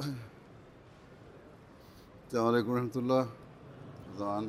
السلام علیکم رحمۃ اللہ رضوان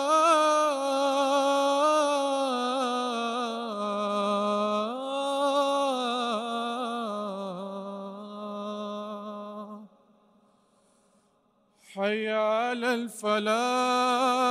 فلا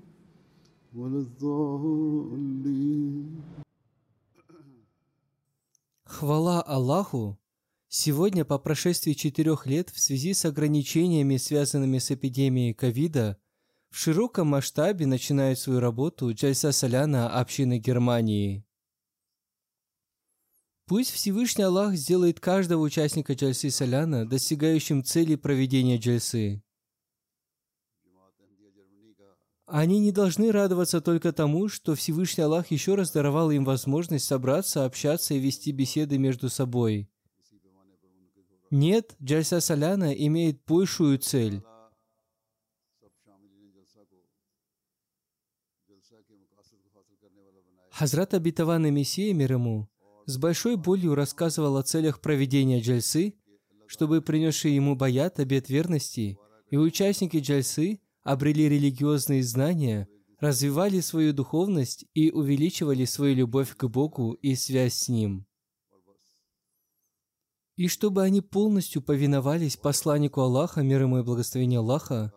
ولا الضالين Хвала Аллаху! Сегодня, по прошествии четырех лет, в связи с ограничениями, связанными с эпидемией ковида, в широком масштабе начинает свою работу Джальса Соляна общины Германии. Пусть Всевышний Аллах сделает каждого участника Джальсы Соляна достигающим цели проведения Джальсы. Они не должны радоваться только тому, что Всевышний Аллах еще раз даровал им возможность собраться, общаться и вести беседы между собой. Нет, Джальса Соляна имеет большую цель. Хазрат Абитаван и Мессия мир ему с большой болью рассказывал о целях проведения джальсы, чтобы принесшие ему баят обет верности и участники джальсы обрели религиозные знания, развивали свою духовность и увеличивали свою любовь к Богу и связь с Ним. И чтобы они полностью повиновались посланнику Аллаха, мир ему и благословение Аллаха,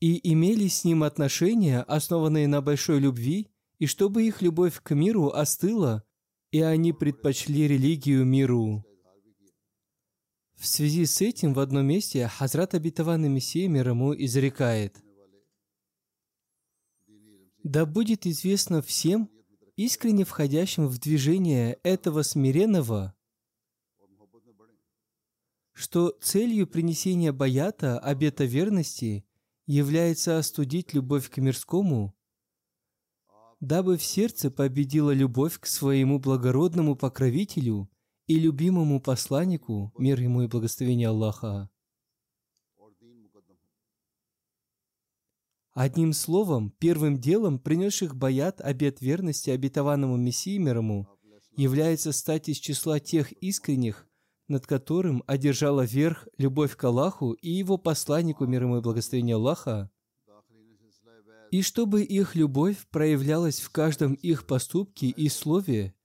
и имели с ним отношения, основанные на большой любви, и чтобы их любовь к миру остыла, и они предпочли религию миру. В связи с этим в одном месте Хазрат Абитаван Мессия мир ему изрекает. «Да будет известно всем, искренне входящим в движение этого смиренного, что целью принесения баята, обета верности, является остудить любовь к мирскому, дабы в сердце победила любовь к своему благородному покровителю и любимому посланнику, мир ему и благословение Аллаха. Одним словом, первым делом, принесших баят обет верности обетованному Мессии мирому, является стать из числа тех искренних, над которым одержала верх любовь к Аллаху и его посланнику, мир ему и благословение Аллаха, и чтобы их любовь проявлялась в каждом их поступке и слове,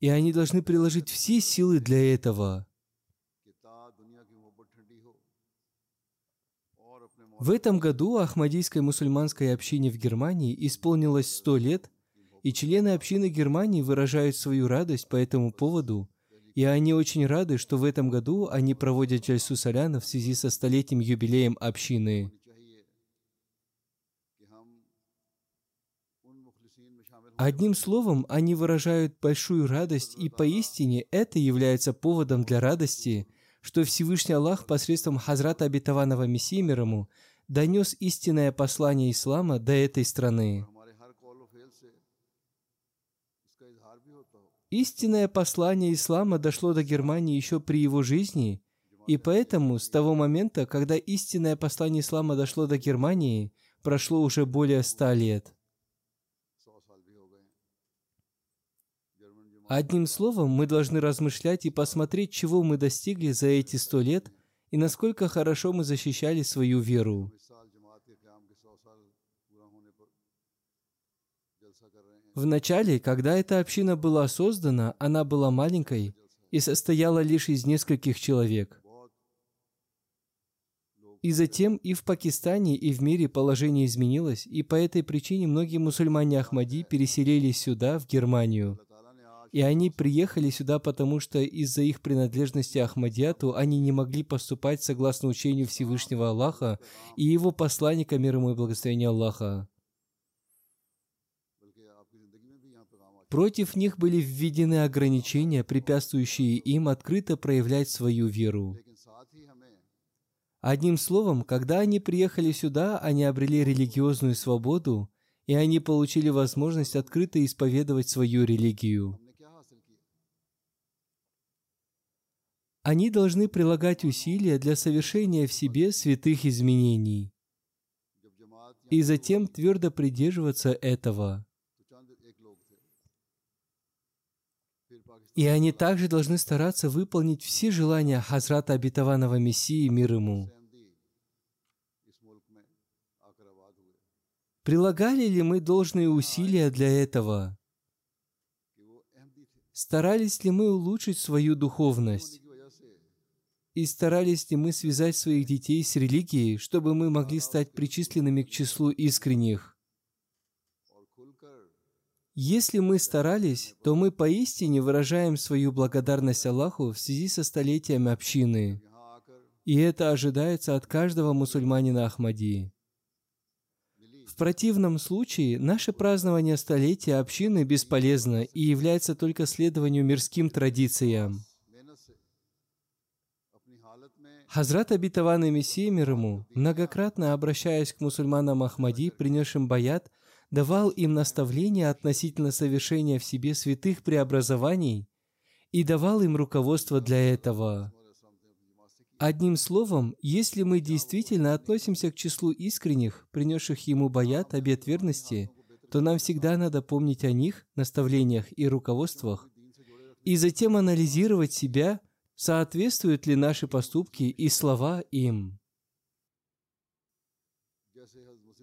и они должны приложить все силы для этого. В этом году Ахмадийской мусульманской общине в Германии исполнилось сто лет, и члены общины Германии выражают свою радость по этому поводу – и они очень рады, что в этом году они проводят Джальсу Соляна в связи со столетним юбилеем общины. Одним словом, они выражают большую радость, и поистине это является поводом для радости, что Всевышний Аллах посредством Хазрата Обетованного Мессии мирому донес истинное послание ислама до этой страны. Истинное послание ислама дошло до Германии еще при его жизни, и поэтому с того момента, когда истинное послание ислама дошло до Германии, прошло уже более ста лет. Одним словом, мы должны размышлять и посмотреть, чего мы достигли за эти сто лет и насколько хорошо мы защищали свою веру. В начале, когда эта община была создана, она была маленькой и состояла лишь из нескольких человек. И затем и в Пакистане, и в мире положение изменилось, и по этой причине многие мусульмане Ахмади переселились сюда, в Германию. И они приехали сюда, потому что из-за их принадлежности Ахмадиату они не могли поступать согласно учению Всевышнего Аллаха и его посланника, мир ему и благословения Аллаха. Против них были введены ограничения, препятствующие им открыто проявлять свою веру. Одним словом, когда они приехали сюда, они обрели религиозную свободу, и они получили возможность открыто исповедовать свою религию. Они должны прилагать усилия для совершения в себе святых изменений и затем твердо придерживаться этого. И они также должны стараться выполнить все желания Хазрата Обетованного Мессии, мир ему. Прилагали ли мы должные усилия для этого? Старались ли мы улучшить свою духовность? И старались ли мы связать своих детей с религией, чтобы мы могли стать причисленными к числу искренних? Если мы старались, то мы поистине выражаем свою благодарность Аллаху в связи со столетием общины. И это ожидается от каждого мусульманина Ахмадии. В противном случае наше празднование столетия общины бесполезно и является только следованию мирским традициям. Хазрат обетованный Мессия мир ему, многократно обращаясь к мусульманам Ахмади, принесшим баят, давал им наставления относительно совершения в себе святых преобразований и давал им руководство для этого. Одним словом, если мы действительно относимся к числу искренних, принесших ему баят, обет верности, то нам всегда надо помнить о них, наставлениях и руководствах, и затем анализировать себя, соответствуют ли наши поступки и слова им.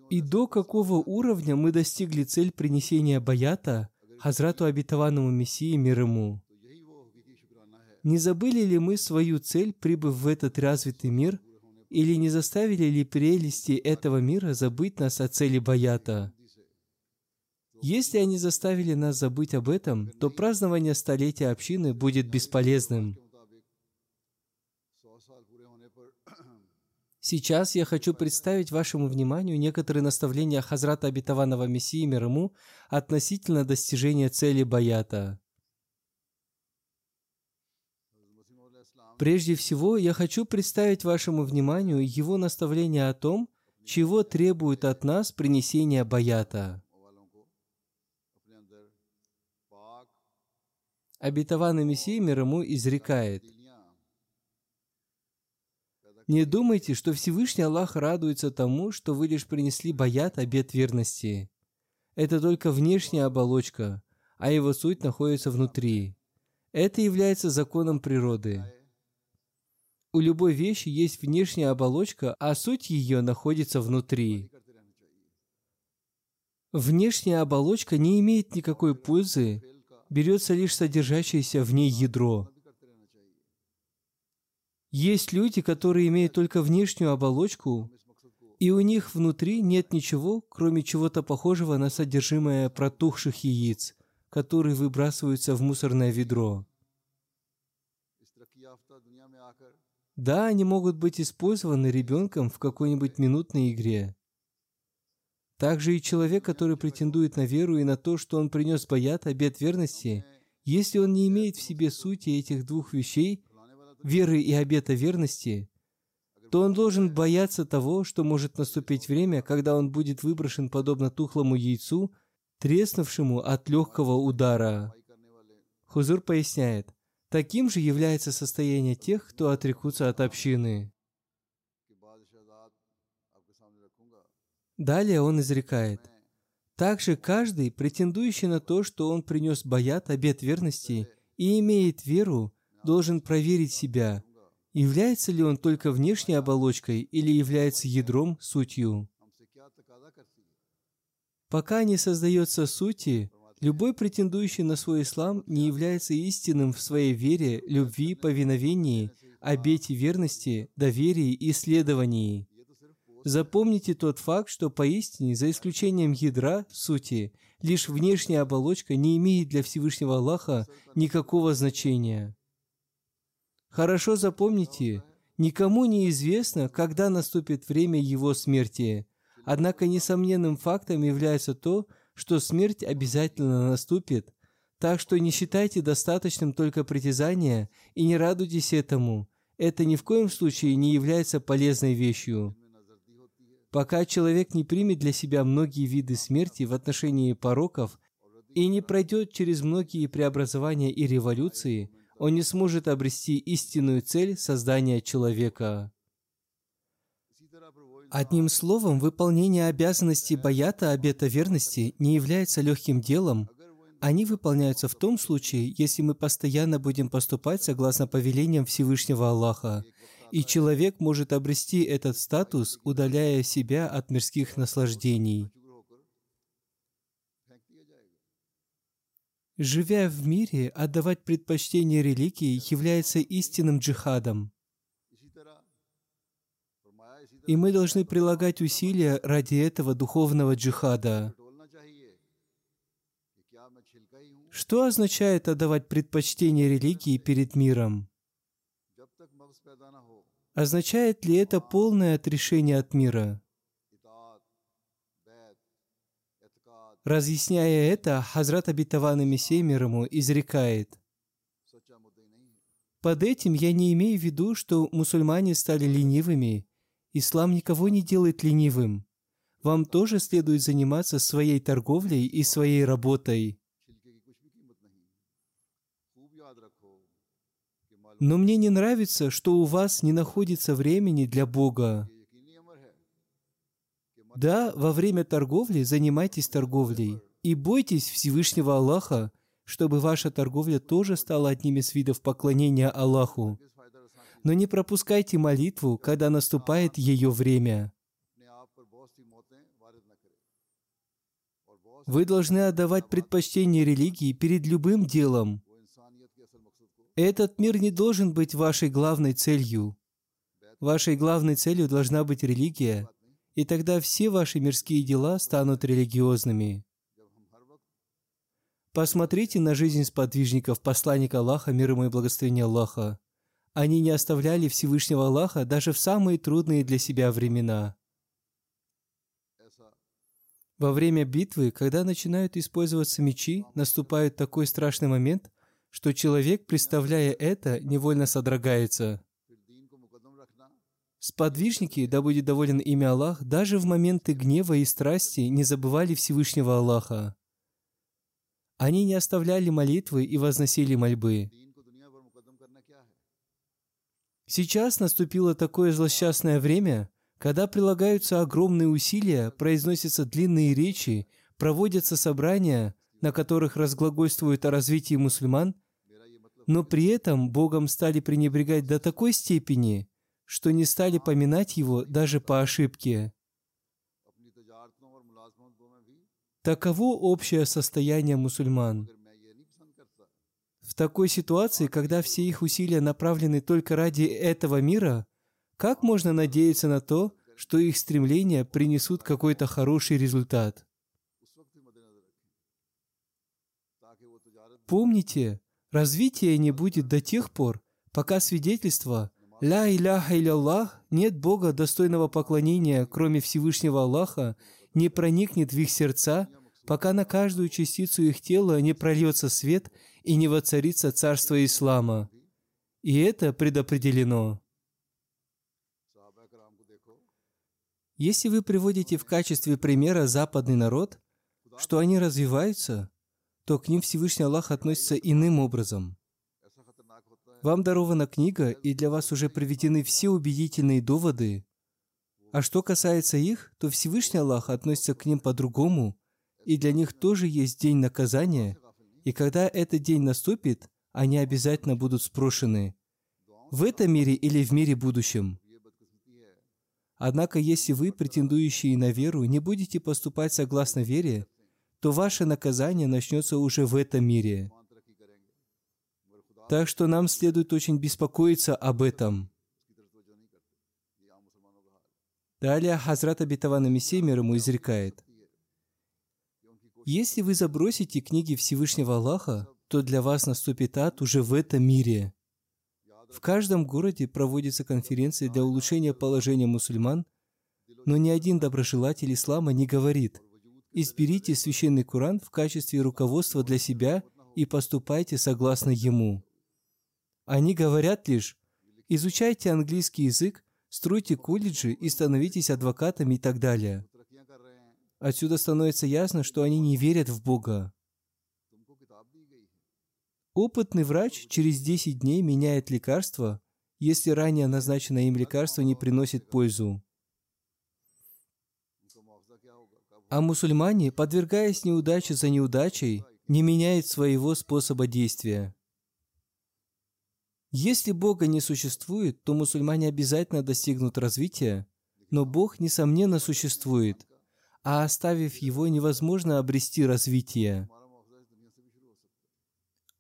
И до какого уровня мы достигли цель принесения баята Хазрату обетованному Мессии мир ему? Не забыли ли мы свою цель, прибыв в этот развитый мир, или не заставили ли прелести этого мира забыть нас о цели Баята? Если они заставили нас забыть об этом, то празднование столетия общины будет бесполезным. Сейчас я хочу представить вашему вниманию некоторые наставления Хазрата Обетованного Мессии мир ему относительно достижения цели Баята. Прежде всего, я хочу представить вашему вниманию его наставление о том, чего требует от нас принесение баята. Обетованный Мессия мир ему изрекает, «Не думайте, что Всевышний Аллах радуется тому, что вы лишь принесли баят обет верности. Это только внешняя оболочка, а его суть находится внутри. Это является законом природы. У любой вещи есть внешняя оболочка, а суть ее находится внутри. Внешняя оболочка не имеет никакой пользы, берется лишь содержащееся в ней ядро. Есть люди, которые имеют только внешнюю оболочку, и у них внутри нет ничего, кроме чего-то похожего на содержимое протухших яиц, которые выбрасываются в мусорное ведро. Да, они могут быть использованы ребенком в какой-нибудь минутной игре. Также и человек, который претендует на веру и на то, что он принес баят, обет верности, если он не имеет в себе сути этих двух вещей, веры и обета верности, то он должен бояться того, что может наступить время, когда он будет выброшен подобно тухлому яйцу, треснувшему от легкого удара. Хузур поясняет, Таким же является состояние тех, кто отрекутся от общины. Далее он изрекает. Также каждый, претендующий на то, что он принес баят, обет верности, и имеет веру, должен проверить себя, является ли он только внешней оболочкой или является ядром, сутью. Пока не создается сути, Любой претендующий на свой ислам не является истинным в своей вере, любви, повиновении, обете верности, доверии и исследовании. Запомните тот факт, что поистине, за исключением ядра, сути, лишь внешняя оболочка не имеет для Всевышнего Аллаха никакого значения. Хорошо запомните, никому не известно, когда наступит время его смерти. Однако несомненным фактом является то, что смерть обязательно наступит, так что не считайте достаточным только притязания и не радуйтесь этому. Это ни в коем случае не является полезной вещью. Пока человек не примет для себя многие виды смерти в отношении пороков и не пройдет через многие преобразования и революции, он не сможет обрести истинную цель создания человека. Одним словом, выполнение обязанностей баята обета верности не является легким делом. Они выполняются в том случае, если мы постоянно будем поступать согласно повелениям Всевышнего Аллаха, и человек может обрести этот статус, удаляя себя от мирских наслаждений. Живя в мире, отдавать предпочтение религии является истинным джихадом. И мы должны прилагать усилия ради этого духовного джихада. Что означает отдавать предпочтение религии перед миром? Означает ли это полное отрешение от мира? Разъясняя это, Хазрат Абитаван Мессия Мирому изрекает. Под этим я не имею в виду, что мусульмане стали ленивыми. Ислам никого не делает ленивым. Вам тоже следует заниматься своей торговлей и своей работой. Но мне не нравится, что у вас не находится времени для Бога. Да, во время торговли занимайтесь торговлей и бойтесь Всевышнего Аллаха, чтобы ваша торговля тоже стала одним из видов поклонения Аллаху. Но не пропускайте молитву, когда наступает ее время. Вы должны отдавать предпочтение религии перед любым делом. Этот мир не должен быть вашей главной целью. Вашей главной целью должна быть религия, и тогда все ваши мирские дела станут религиозными. Посмотрите на жизнь сподвижников посланника Аллаха, мир ему и благословение Аллаха. Они не оставляли Всевышнего Аллаха даже в самые трудные для себя времена. Во время битвы, когда начинают использоваться мечи, наступает такой страшный момент, что человек, представляя это, невольно содрогается – Сподвижники, да будет доволен имя Аллах, даже в моменты гнева и страсти не забывали Всевышнего Аллаха. Они не оставляли молитвы и возносили мольбы. Сейчас наступило такое злосчастное время, когда прилагаются огромные усилия, произносятся длинные речи, проводятся собрания, на которых разглагольствуют о развитии мусульман, но при этом Богом стали пренебрегать до такой степени – что не стали поминать его даже по ошибке. Таково общее состояние мусульман. В такой ситуации, когда все их усилия направлены только ради этого мира, как можно надеяться на то, что их стремления принесут какой-то хороший результат? Помните, развитие не будет до тех пор, пока свидетельство, «Ля иляха иля Аллах» нет Бога, достойного поклонения, кроме Всевышнего Аллаха, не проникнет в их сердца, пока на каждую частицу их тела не прольется свет и не воцарится царство ислама. И это предопределено. Если вы приводите в качестве примера западный народ, что они развиваются, то к ним Всевышний Аллах относится иным образом. Вам дарована книга, и для вас уже приведены все убедительные доводы. А что касается их, то Всевышний Аллах относится к ним по-другому, и для них тоже есть день наказания, и когда этот день наступит, они обязательно будут спрошены, в этом мире или в мире будущем. Однако, если вы, претендующие на веру, не будете поступать согласно вере, то ваше наказание начнется уже в этом мире – так что нам следует очень беспокоиться об этом. Далее Хазрат Абитавана Мессия мир ему изрекает. Если вы забросите книги Всевышнего Аллаха, то для вас наступит ад уже в этом мире. В каждом городе проводятся конференции для улучшения положения мусульман, но ни один доброжелатель ислама не говорит «Изберите священный Куран в качестве руководства для себя и поступайте согласно ему». Они говорят лишь «изучайте английский язык, стройте колледжи и становитесь адвокатами» и так далее. Отсюда становится ясно, что они не верят в Бога. Опытный врач через 10 дней меняет лекарство, если ранее назначенное им лекарство не приносит пользу. А мусульмане, подвергаясь неудаче за неудачей, не меняют своего способа действия. Если Бога не существует, то мусульмане обязательно достигнут развития, но Бог, несомненно, существует, а оставив его, невозможно обрести развитие.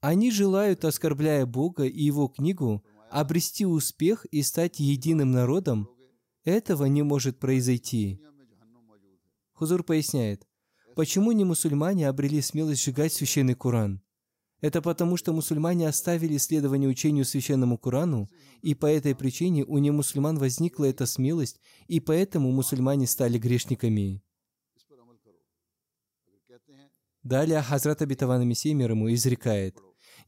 Они желают, оскорбляя Бога и Его книгу, обрести успех и стать единым народом. Этого не может произойти. Хузур поясняет, почему не мусульмане обрели смелость сжигать священный Куран? Это потому, что мусульмане оставили следование учению священному Корану, и по этой причине у немусульман возникла эта смелость, и поэтому мусульмане стали грешниками. Далее Хазрат Абитаван Мессия мир ему изрекает.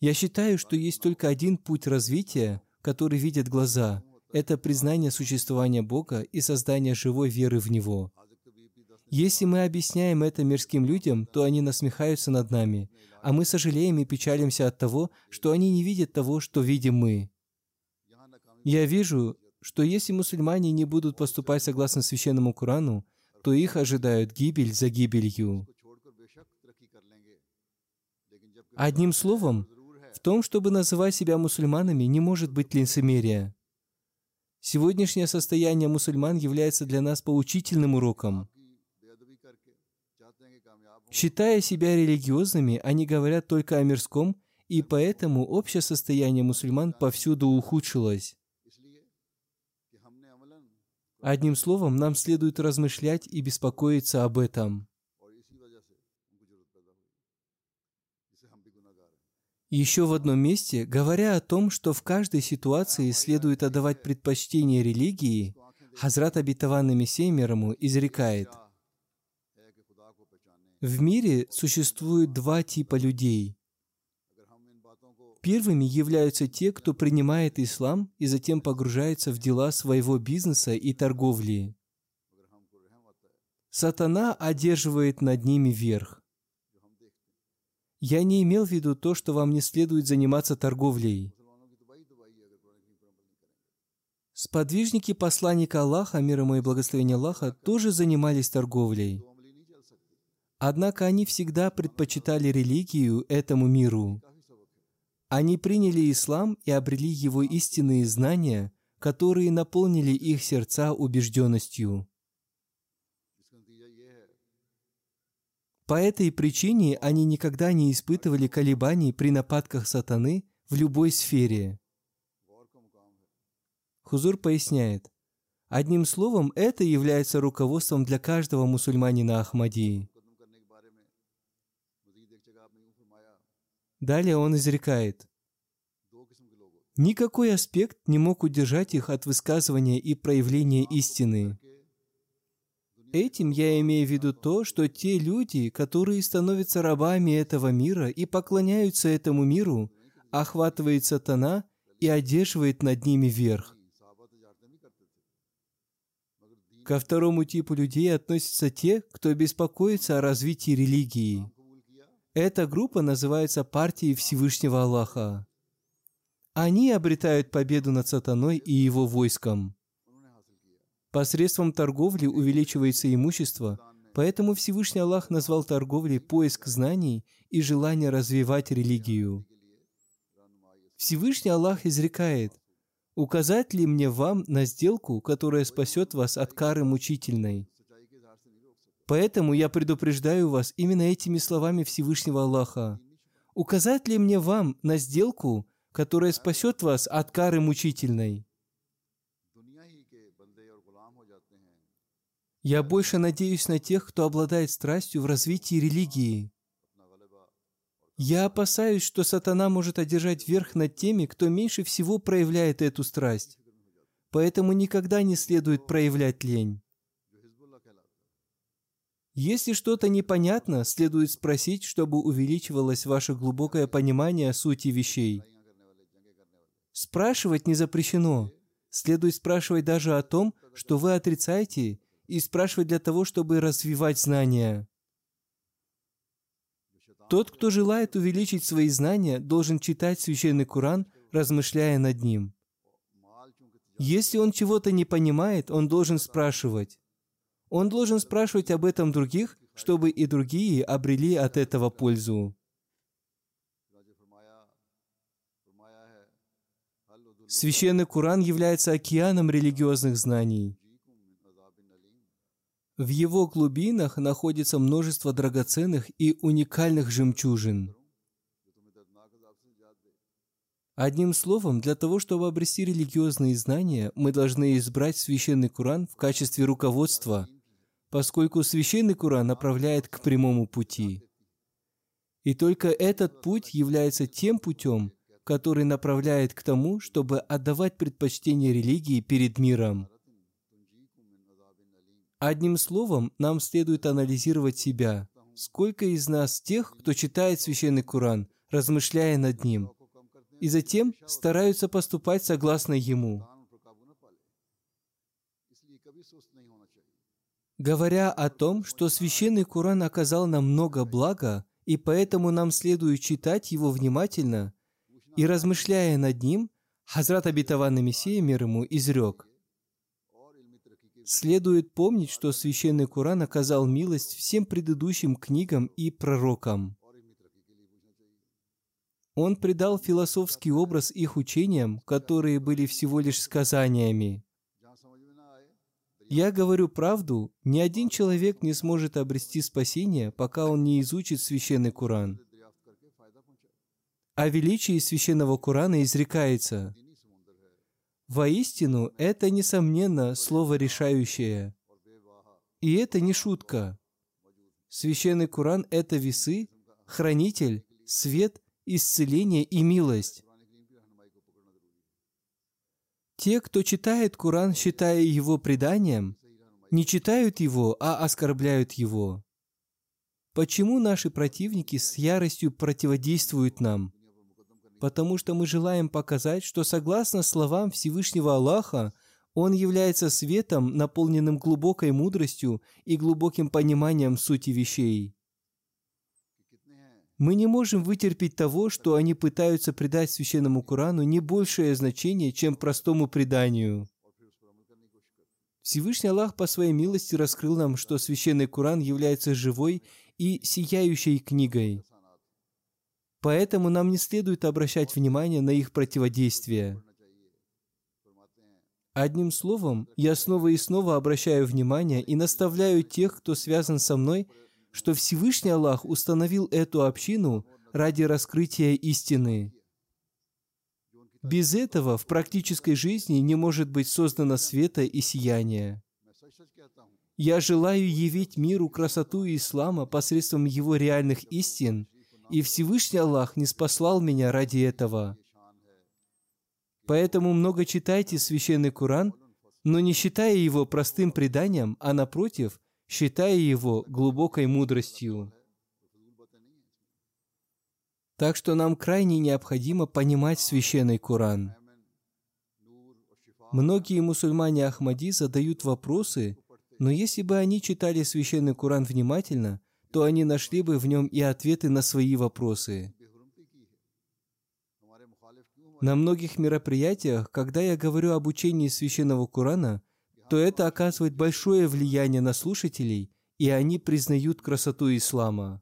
«Я считаю, что есть только один путь развития, который видят глаза. Это признание существования Бога и создание живой веры в Него. Если мы объясняем это мирским людям, то они насмехаются над нами, а мы сожалеем и печалимся от того, что они не видят того, что видим мы. Я вижу, что если мусульмане не будут поступать согласно священному Корану, то их ожидают гибель за гибелью. Одним словом, в том, чтобы называть себя мусульманами, не может быть лицемерия. Сегодняшнее состояние мусульман является для нас поучительным уроком. Считая себя религиозными, они говорят только о мирском, и поэтому общее состояние мусульман повсюду ухудшилось. Одним словом, нам следует размышлять и беспокоиться об этом. Еще в одном месте, говоря о том, что в каждой ситуации следует отдавать предпочтение религии, Хазрат Абитаван Мессия мирому изрекает – в мире существует два типа людей. Первыми являются те, кто принимает ислам и затем погружается в дела своего бизнеса и торговли. Сатана одерживает над ними верх. Я не имел в виду то, что вам не следует заниматься торговлей. Сподвижники посланника Аллаха, мир ему и благословение Аллаха, тоже занимались торговлей. Однако они всегда предпочитали религию этому миру. Они приняли ислам и обрели его истинные знания, которые наполнили их сердца убежденностью. По этой причине они никогда не испытывали колебаний при нападках сатаны в любой сфере. Хузур поясняет, одним словом, это является руководством для каждого мусульманина Ахмадии. Далее он изрекает. Никакой аспект не мог удержать их от высказывания и проявления истины. Этим я имею в виду то, что те люди, которые становятся рабами этого мира и поклоняются этому миру, охватывает сатана и одерживает над ними верх. Ко второму типу людей относятся те, кто беспокоится о развитии религии. Эта группа называется «Партией Всевышнего Аллаха». Они обретают победу над сатаной и его войском. Посредством торговли увеличивается имущество, поэтому Всевышний Аллах назвал торговлей поиск знаний и желание развивать религию. Всевышний Аллах изрекает, «Указать ли мне вам на сделку, которая спасет вас от кары мучительной?» Поэтому я предупреждаю вас именно этими словами Всевышнего Аллаха. Указать ли мне вам на сделку, которая спасет вас от кары мучительной? Я больше надеюсь на тех, кто обладает страстью в развитии религии. Я опасаюсь, что сатана может одержать верх над теми, кто меньше всего проявляет эту страсть. Поэтому никогда не следует проявлять лень. Если что-то непонятно, следует спросить, чтобы увеличивалось ваше глубокое понимание сути вещей. Спрашивать не запрещено. Следует спрашивать даже о том, что вы отрицаете, и спрашивать для того, чтобы развивать знания. Тот, кто желает увеличить свои знания, должен читать священный Куран, размышляя над ним. Если он чего-то не понимает, он должен спрашивать. Он должен спрашивать об этом других, чтобы и другие обрели от этого пользу. Священный Куран является океаном религиозных знаний. В его глубинах находится множество драгоценных и уникальных жемчужин. Одним словом, для того, чтобы обрести религиозные знания, мы должны избрать священный Куран в качестве руководства – поскольку священный Куран направляет к прямому пути. И только этот путь является тем путем, который направляет к тому, чтобы отдавать предпочтение религии перед миром. Одним словом, нам следует анализировать себя. Сколько из нас тех, кто читает священный Куран, размышляя над ним, и затем стараются поступать согласно ему. Говоря о том, что священный Куран оказал нам много блага, и поэтому нам следует читать его внимательно, и размышляя над ним, Хазрат обетованный Мессия мир ему изрек. Следует помнить, что священный Куран оказал милость всем предыдущим книгам и пророкам. Он придал философский образ их учениям, которые были всего лишь сказаниями. Я говорю правду, ни один человек не сможет обрести спасение, пока он не изучит священный Куран. О величии священного Курана изрекается. Воистину, это, несомненно, слово решающее. И это не шутка. Священный Куран – это весы, хранитель, свет, исцеление и милость. Те, кто читает Куран, считая его преданием, не читают его, а оскорбляют его. Почему наши противники с яростью противодействуют нам? Потому что мы желаем показать, что согласно словам Всевышнего Аллаха, Он является светом, наполненным глубокой мудростью и глубоким пониманием сути вещей. Мы не можем вытерпеть того, что они пытаются придать священному Корану не большее значение, чем простому преданию. Всевышний Аллах по своей милости раскрыл нам, что священный Куран является живой и сияющей книгой. Поэтому нам не следует обращать внимание на их противодействие. Одним словом, я снова и снова обращаю внимание и наставляю тех, кто связан со мной, что Всевышний Аллах установил эту общину ради раскрытия истины. Без этого в практической жизни не может быть создано света и сияние. Я желаю явить миру красоту ислама посредством его реальных истин, и Всевышний Аллах не спаслал меня ради этого. Поэтому много читайте священный Куран, но не считая его простым преданием, а напротив, считая его глубокой мудростью. Так что нам крайне необходимо понимать священный Коран. Многие мусульмане Ахмади задают вопросы, но если бы они читали священный Коран внимательно, то они нашли бы в нем и ответы на свои вопросы. На многих мероприятиях, когда я говорю об учении священного Корана, то это оказывает большое влияние на слушателей, и они признают красоту ислама.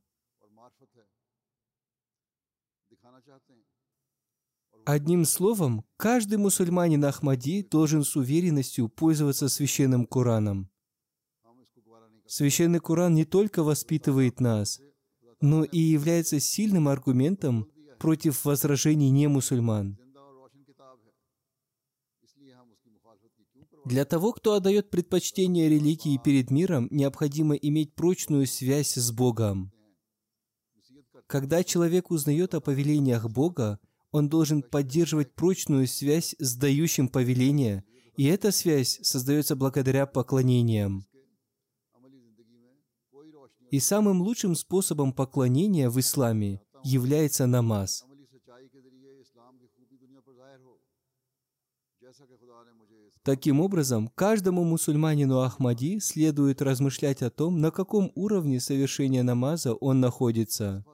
Одним словом, каждый мусульманин Ахмади должен с уверенностью пользоваться священным Кораном. Священный Коран не только воспитывает нас, но и является сильным аргументом против возражений немусульман. Для того, кто отдает предпочтение религии перед миром, необходимо иметь прочную связь с Богом. Когда человек узнает о повелениях Бога, он должен поддерживать прочную связь с дающим повеление, и эта связь создается благодаря поклонениям. И самым лучшим способом поклонения в исламе является намаз. Таким образом, каждому мусульманину Ахмади следует размышлять о том, на каком уровне совершения намаза он находится.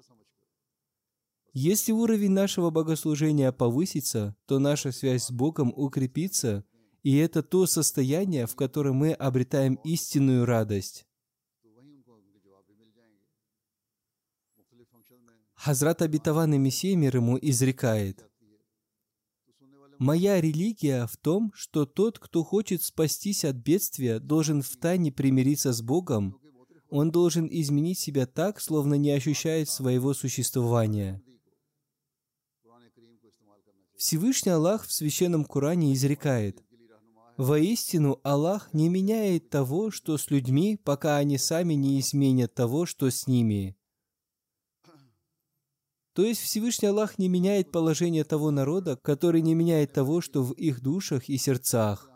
Если уровень нашего богослужения повысится, то наша связь с Богом укрепится, и это то состояние, в котором мы обретаем истинную радость. Хазрат обетованный Мессия мир ему изрекает – Моя религия в том, что тот, кто хочет спастись от бедствия, должен втайне примириться с Богом. Он должен изменить себя так, словно не ощущает своего существования. Всевышний Аллах в Священном Коране изрекает, «Воистину Аллах не меняет того, что с людьми, пока они сами не изменят того, что с ними». То есть Всевышний Аллах не меняет положение того народа, который не меняет того, что в их душах и сердцах.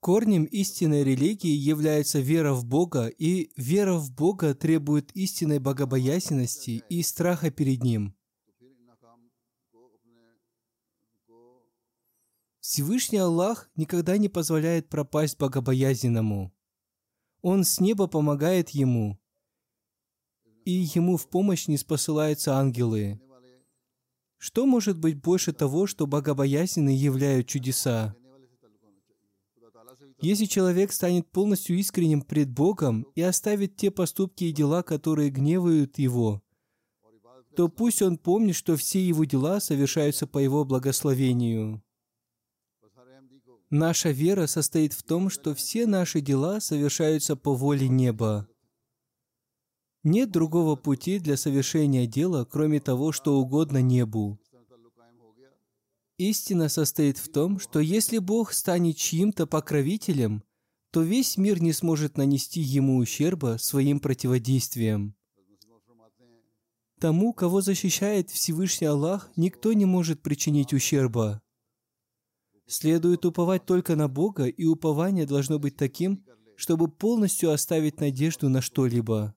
Корнем истинной религии является вера в Бога, и вера в Бога требует истинной богобоязненности и страха перед Ним. Всевышний Аллах никогда не позволяет пропасть богобоязненному. Он с неба помогает ему, и ему в помощь не спосылаются ангелы. Что может быть больше того, что богобоязненные являют чудеса? Если человек станет полностью искренним пред Богом и оставит те поступки и дела, которые гневают его, то пусть он помнит, что все его дела совершаются по его благословению. Наша вера состоит в том, что все наши дела совершаются по воле неба. Нет другого пути для совершения дела, кроме того, что угодно небу. Истина состоит в том, что если Бог станет чьим-то покровителем, то весь мир не сможет нанести ему ущерба своим противодействием. Тому, кого защищает Всевышний Аллах, никто не может причинить ущерба. Следует уповать только на Бога, и упование должно быть таким, чтобы полностью оставить надежду на что-либо.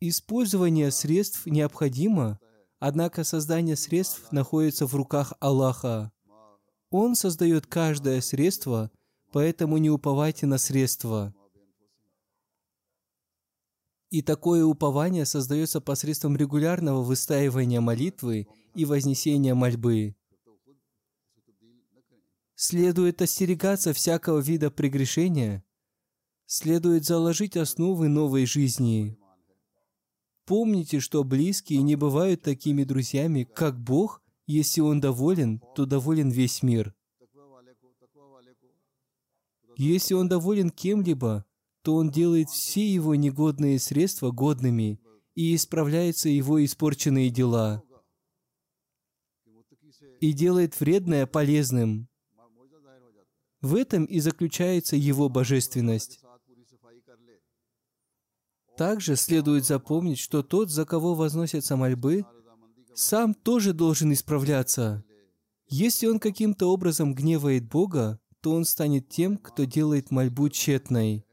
Использование средств необходимо, однако создание средств находится в руках Аллаха. Он создает каждое средство, поэтому не уповайте на средства. И такое упование создается посредством регулярного выстаивания молитвы и вознесения мольбы. Следует остерегаться всякого вида прегрешения. Следует заложить основы новой жизни. Помните, что близкие не бывают такими друзьями, как Бог, если Он доволен, то доволен весь мир. Если Он доволен кем-либо, то Он делает все его негодные средства годными и исправляются его испорченные дела и делает вредное полезным. В этом и заключается его божественность. Также следует запомнить, что тот, за кого возносятся мольбы, сам тоже должен исправляться. Если он каким-то образом гневает Бога, то он станет тем, кто делает мольбу тщетной.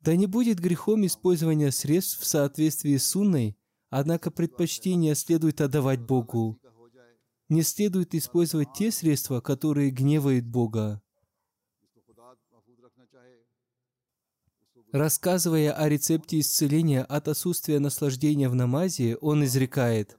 Да не будет грехом использование средств в соответствии с сунной, однако предпочтение следует отдавать Богу не следует использовать те средства, которые гневают Бога. Рассказывая о рецепте исцеления от отсутствия наслаждения в намазе, он изрекает,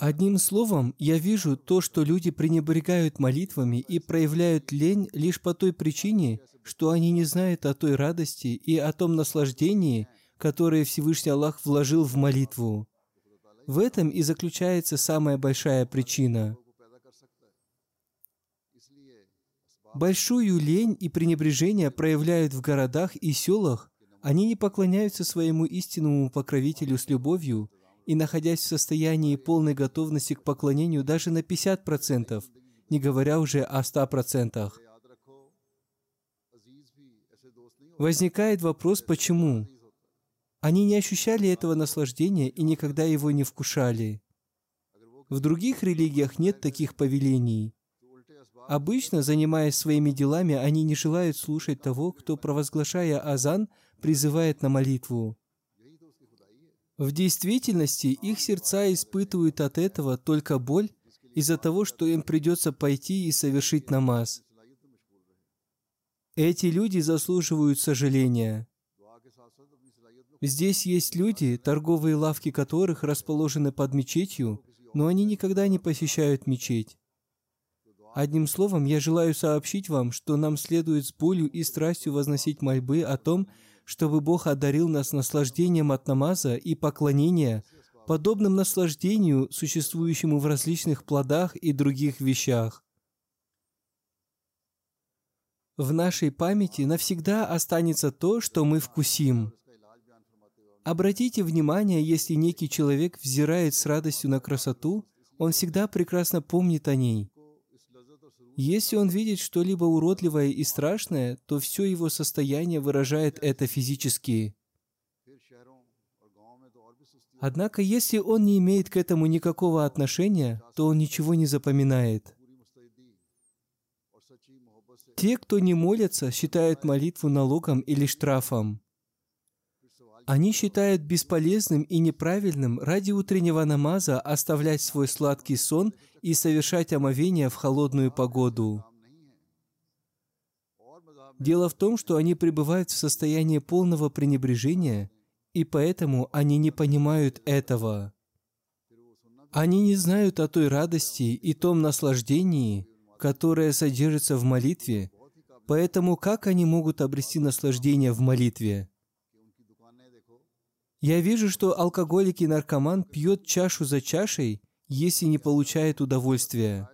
Одним словом, я вижу то, что люди пренебрегают молитвами и проявляют лень лишь по той причине, что они не знают о той радости и о том наслаждении, которое Всевышний Аллах вложил в молитву. В этом и заключается самая большая причина. Большую лень и пренебрежение проявляют в городах и селах. Они не поклоняются своему истинному покровителю с любовью и, находясь в состоянии полной готовности к поклонению даже на 50%, не говоря уже о 100%. Возникает вопрос, почему? Они не ощущали этого наслаждения и никогда его не вкушали. В других религиях нет таких повелений. Обычно, занимаясь своими делами, они не желают слушать того, кто, провозглашая азан, призывает на молитву. В действительности их сердца испытывают от этого только боль из-за того, что им придется пойти и совершить намаз. Эти люди заслуживают сожаления. Здесь есть люди, торговые лавки которых расположены под мечетью, но они никогда не посещают мечеть. Одним словом, я желаю сообщить вам, что нам следует с болью и страстью возносить мольбы о том, чтобы Бог одарил нас наслаждением от намаза и поклонения, подобным наслаждению, существующему в различных плодах и других вещах. В нашей памяти навсегда останется то, что мы вкусим – Обратите внимание, если некий человек взирает с радостью на красоту, он всегда прекрасно помнит о ней. Если он видит что-либо уродливое и страшное, то все его состояние выражает это физически. Однако, если он не имеет к этому никакого отношения, то он ничего не запоминает. Те, кто не молятся, считают молитву налогом или штрафом. Они считают бесполезным и неправильным ради утреннего намаза оставлять свой сладкий сон и совершать омовение в холодную погоду. Дело в том, что они пребывают в состоянии полного пренебрежения, и поэтому они не понимают этого. Они не знают о той радости и том наслаждении, которое содержится в молитве, поэтому как они могут обрести наслаждение в молитве – я вижу, что алкоголик и наркоман пьет чашу за чашей, если не получает удовольствия.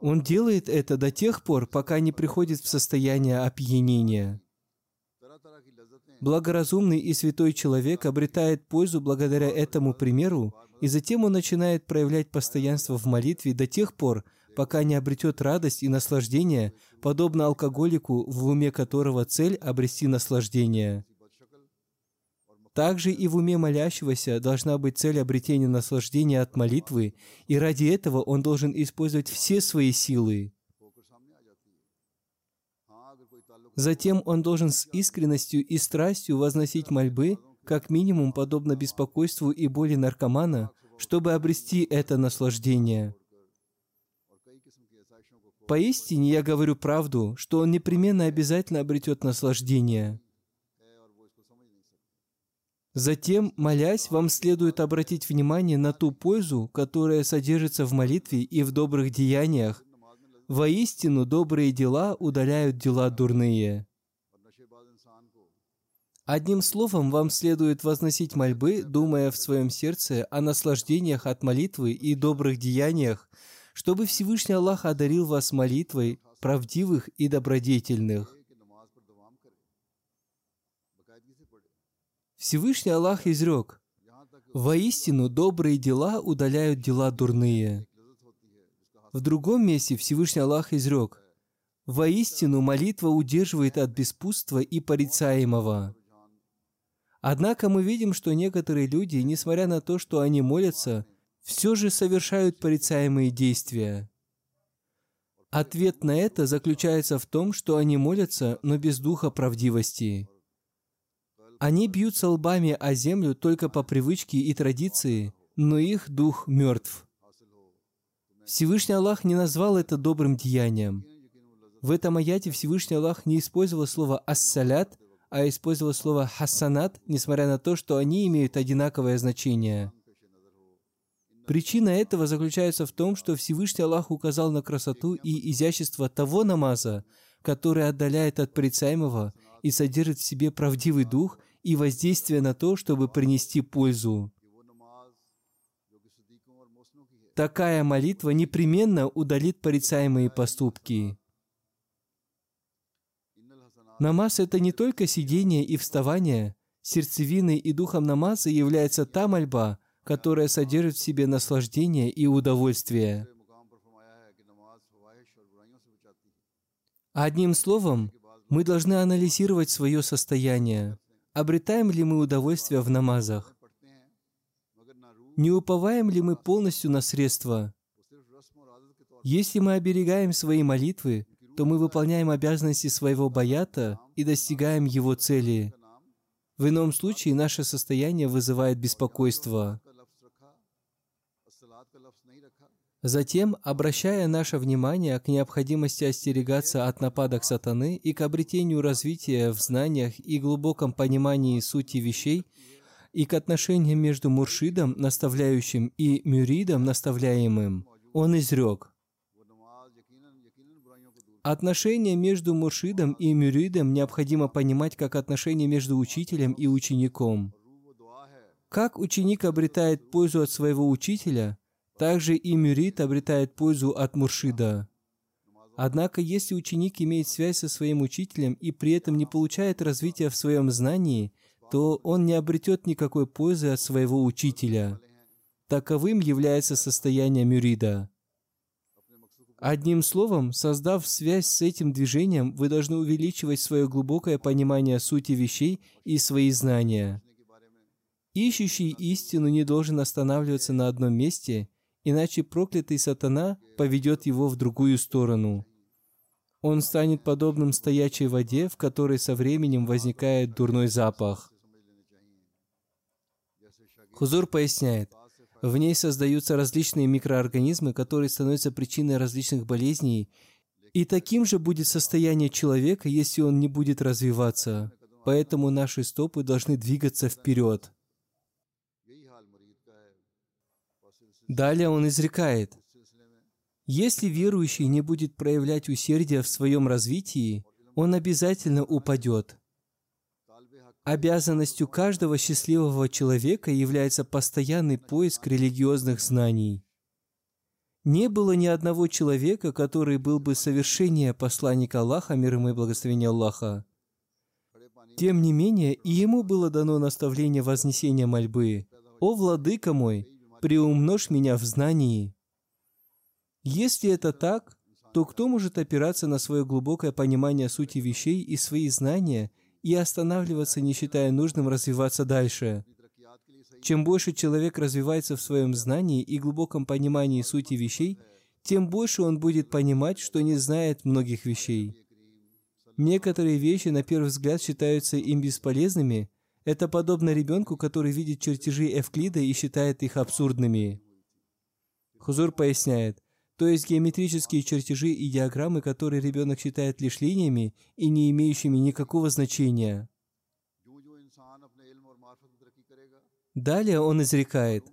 Он делает это до тех пор, пока не приходит в состояние опьянения. Благоразумный и святой человек обретает пользу благодаря этому примеру, и затем он начинает проявлять постоянство в молитве до тех пор, пока не обретет радость и наслаждение, подобно алкоголику, в уме которого цель обрести наслаждение. Также и в уме молящегося должна быть цель обретения наслаждения от молитвы, и ради этого он должен использовать все свои силы. Затем он должен с искренностью и страстью возносить мольбы, как минимум подобно беспокойству и боли наркомана, чтобы обрести это наслаждение. Поистине я говорю правду, что он непременно обязательно обретет наслаждение – Затем, молясь, вам следует обратить внимание на ту пользу, которая содержится в молитве и в добрых деяниях. Воистину, добрые дела удаляют дела дурные. Одним словом, вам следует возносить мольбы, думая в своем сердце о наслаждениях от молитвы и добрых деяниях, чтобы Всевышний Аллах одарил вас молитвой правдивых и добродетельных. Всевышний Аллах изрек, «Воистину добрые дела удаляют дела дурные». В другом месте Всевышний Аллах изрек, «Воистину молитва удерживает от беспутства и порицаемого». Однако мы видим, что некоторые люди, несмотря на то, что они молятся, все же совершают порицаемые действия. Ответ на это заключается в том, что они молятся, но без духа правдивости. Они бьются лбами о землю только по привычке и традиции, но их дух мертв. Всевышний Аллах не назвал это добрым деянием. В этом аяте Всевышний Аллах не использовал слово «ассалят», а использовал слово «хассанат», несмотря на то, что они имеют одинаковое значение. Причина этого заключается в том, что Всевышний Аллах указал на красоту и изящество того намаза, который отдаляет от порицаемого и содержит в себе правдивый дух и воздействия на то, чтобы принести пользу. Такая молитва непременно удалит порицаемые поступки. Намаз – это не только сидение и вставание. Сердцевиной и духом намаза является та мольба, которая содержит в себе наслаждение и удовольствие. Одним словом, мы должны анализировать свое состояние. Обретаем ли мы удовольствие в намазах? Не уповаем ли мы полностью на средства? Если мы оберегаем свои молитвы, то мы выполняем обязанности своего баята и достигаем его цели. В ином случае наше состояние вызывает беспокойство. Затем, обращая наше внимание к необходимости остерегаться от нападок сатаны и к обретению развития в знаниях и глубоком понимании сути вещей, и к отношениям между муршидом, наставляющим, и мюридом, наставляемым, он изрек. Отношения между муршидом и мюридом необходимо понимать как отношения между учителем и учеником. Как ученик обретает пользу от своего учителя – так же и мюрид обретает пользу от муршида. Однако, если ученик имеет связь со своим учителем и при этом не получает развития в своем знании, то он не обретет никакой пользы от своего учителя. Таковым является состояние мюрида. Одним словом, создав связь с этим движением, вы должны увеличивать свое глубокое понимание сути вещей и свои знания. Ищущий истину не должен останавливаться на одном месте, иначе проклятый сатана поведет его в другую сторону. Он станет подобным стоячей воде, в которой со временем возникает дурной запах. Хузур поясняет, в ней создаются различные микроорганизмы, которые становятся причиной различных болезней, и таким же будет состояние человека, если он не будет развиваться. Поэтому наши стопы должны двигаться вперед. Далее он изрекает, если верующий не будет проявлять усердие в своем развитии, он обязательно упадет. Обязанностью каждого счастливого человека является постоянный поиск религиозных знаний. Не было ни одного человека, который был бы совершеннее посланника Аллаха, мир ему и благословение Аллаха. Тем не менее, и ему было дано наставление вознесения мольбы. «О, Владыка мой, приумножь меня в знании». Если это так, то кто может опираться на свое глубокое понимание сути вещей и свои знания – и останавливаться, не считая нужным развиваться дальше. Чем больше человек развивается в своем знании и глубоком понимании сути вещей, тем больше он будет понимать, что не знает многих вещей. Некоторые вещи, на первый взгляд, считаются им бесполезными. Это подобно ребенку, который видит чертежи Эвклида и считает их абсурдными. Хузур поясняет, то есть геометрические чертежи и диаграммы, которые ребенок считает лишь линиями и не имеющими никакого значения. Далее он изрекает,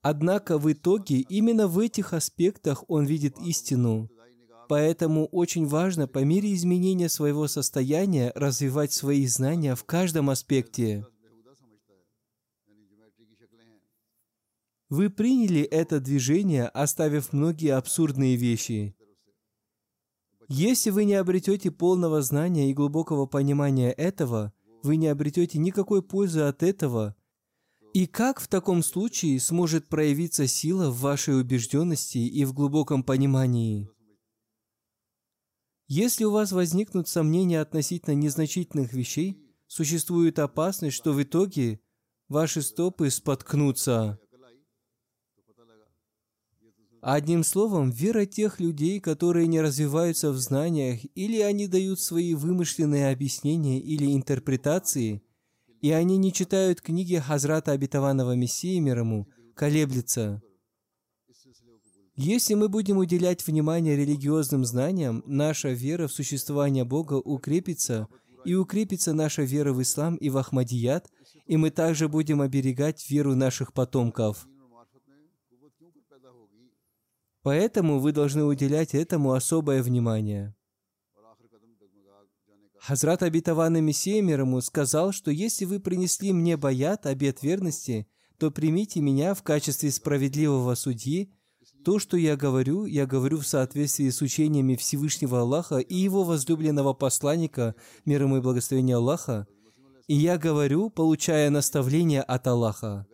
Однако в итоге именно в этих аспектах он видит истину. Поэтому очень важно по мере изменения своего состояния развивать свои знания в каждом аспекте. Вы приняли это движение, оставив многие абсурдные вещи. Если вы не обретете полного знания и глубокого понимания этого, вы не обретете никакой пользы от этого. И как в таком случае сможет проявиться сила в вашей убежденности и в глубоком понимании? Если у вас возникнут сомнения относительно незначительных вещей, существует опасность, что в итоге ваши стопы споткнутся. Одним словом, вера тех людей, которые не развиваются в знаниях, или они дают свои вымышленные объяснения или интерпретации, и они не читают книги Хазрата Обетованного Мессии мир ему, колеблется. Если мы будем уделять внимание религиозным знаниям, наша вера в существование Бога укрепится, и укрепится наша вера в ислам и в Ахмадият, и мы также будем оберегать веру наших потомков – Поэтому вы должны уделять этому особое внимание. Хазрат Абитаван Мессия мир ему сказал, что если вы принесли мне баят, обет верности, то примите меня в качестве справедливого судьи. То, что я говорю, я говорю в соответствии с учениями Всевышнего Аллаха и Его возлюбленного посланника, мир ему и благословения Аллаха, и я говорю, получая наставление от Аллаха.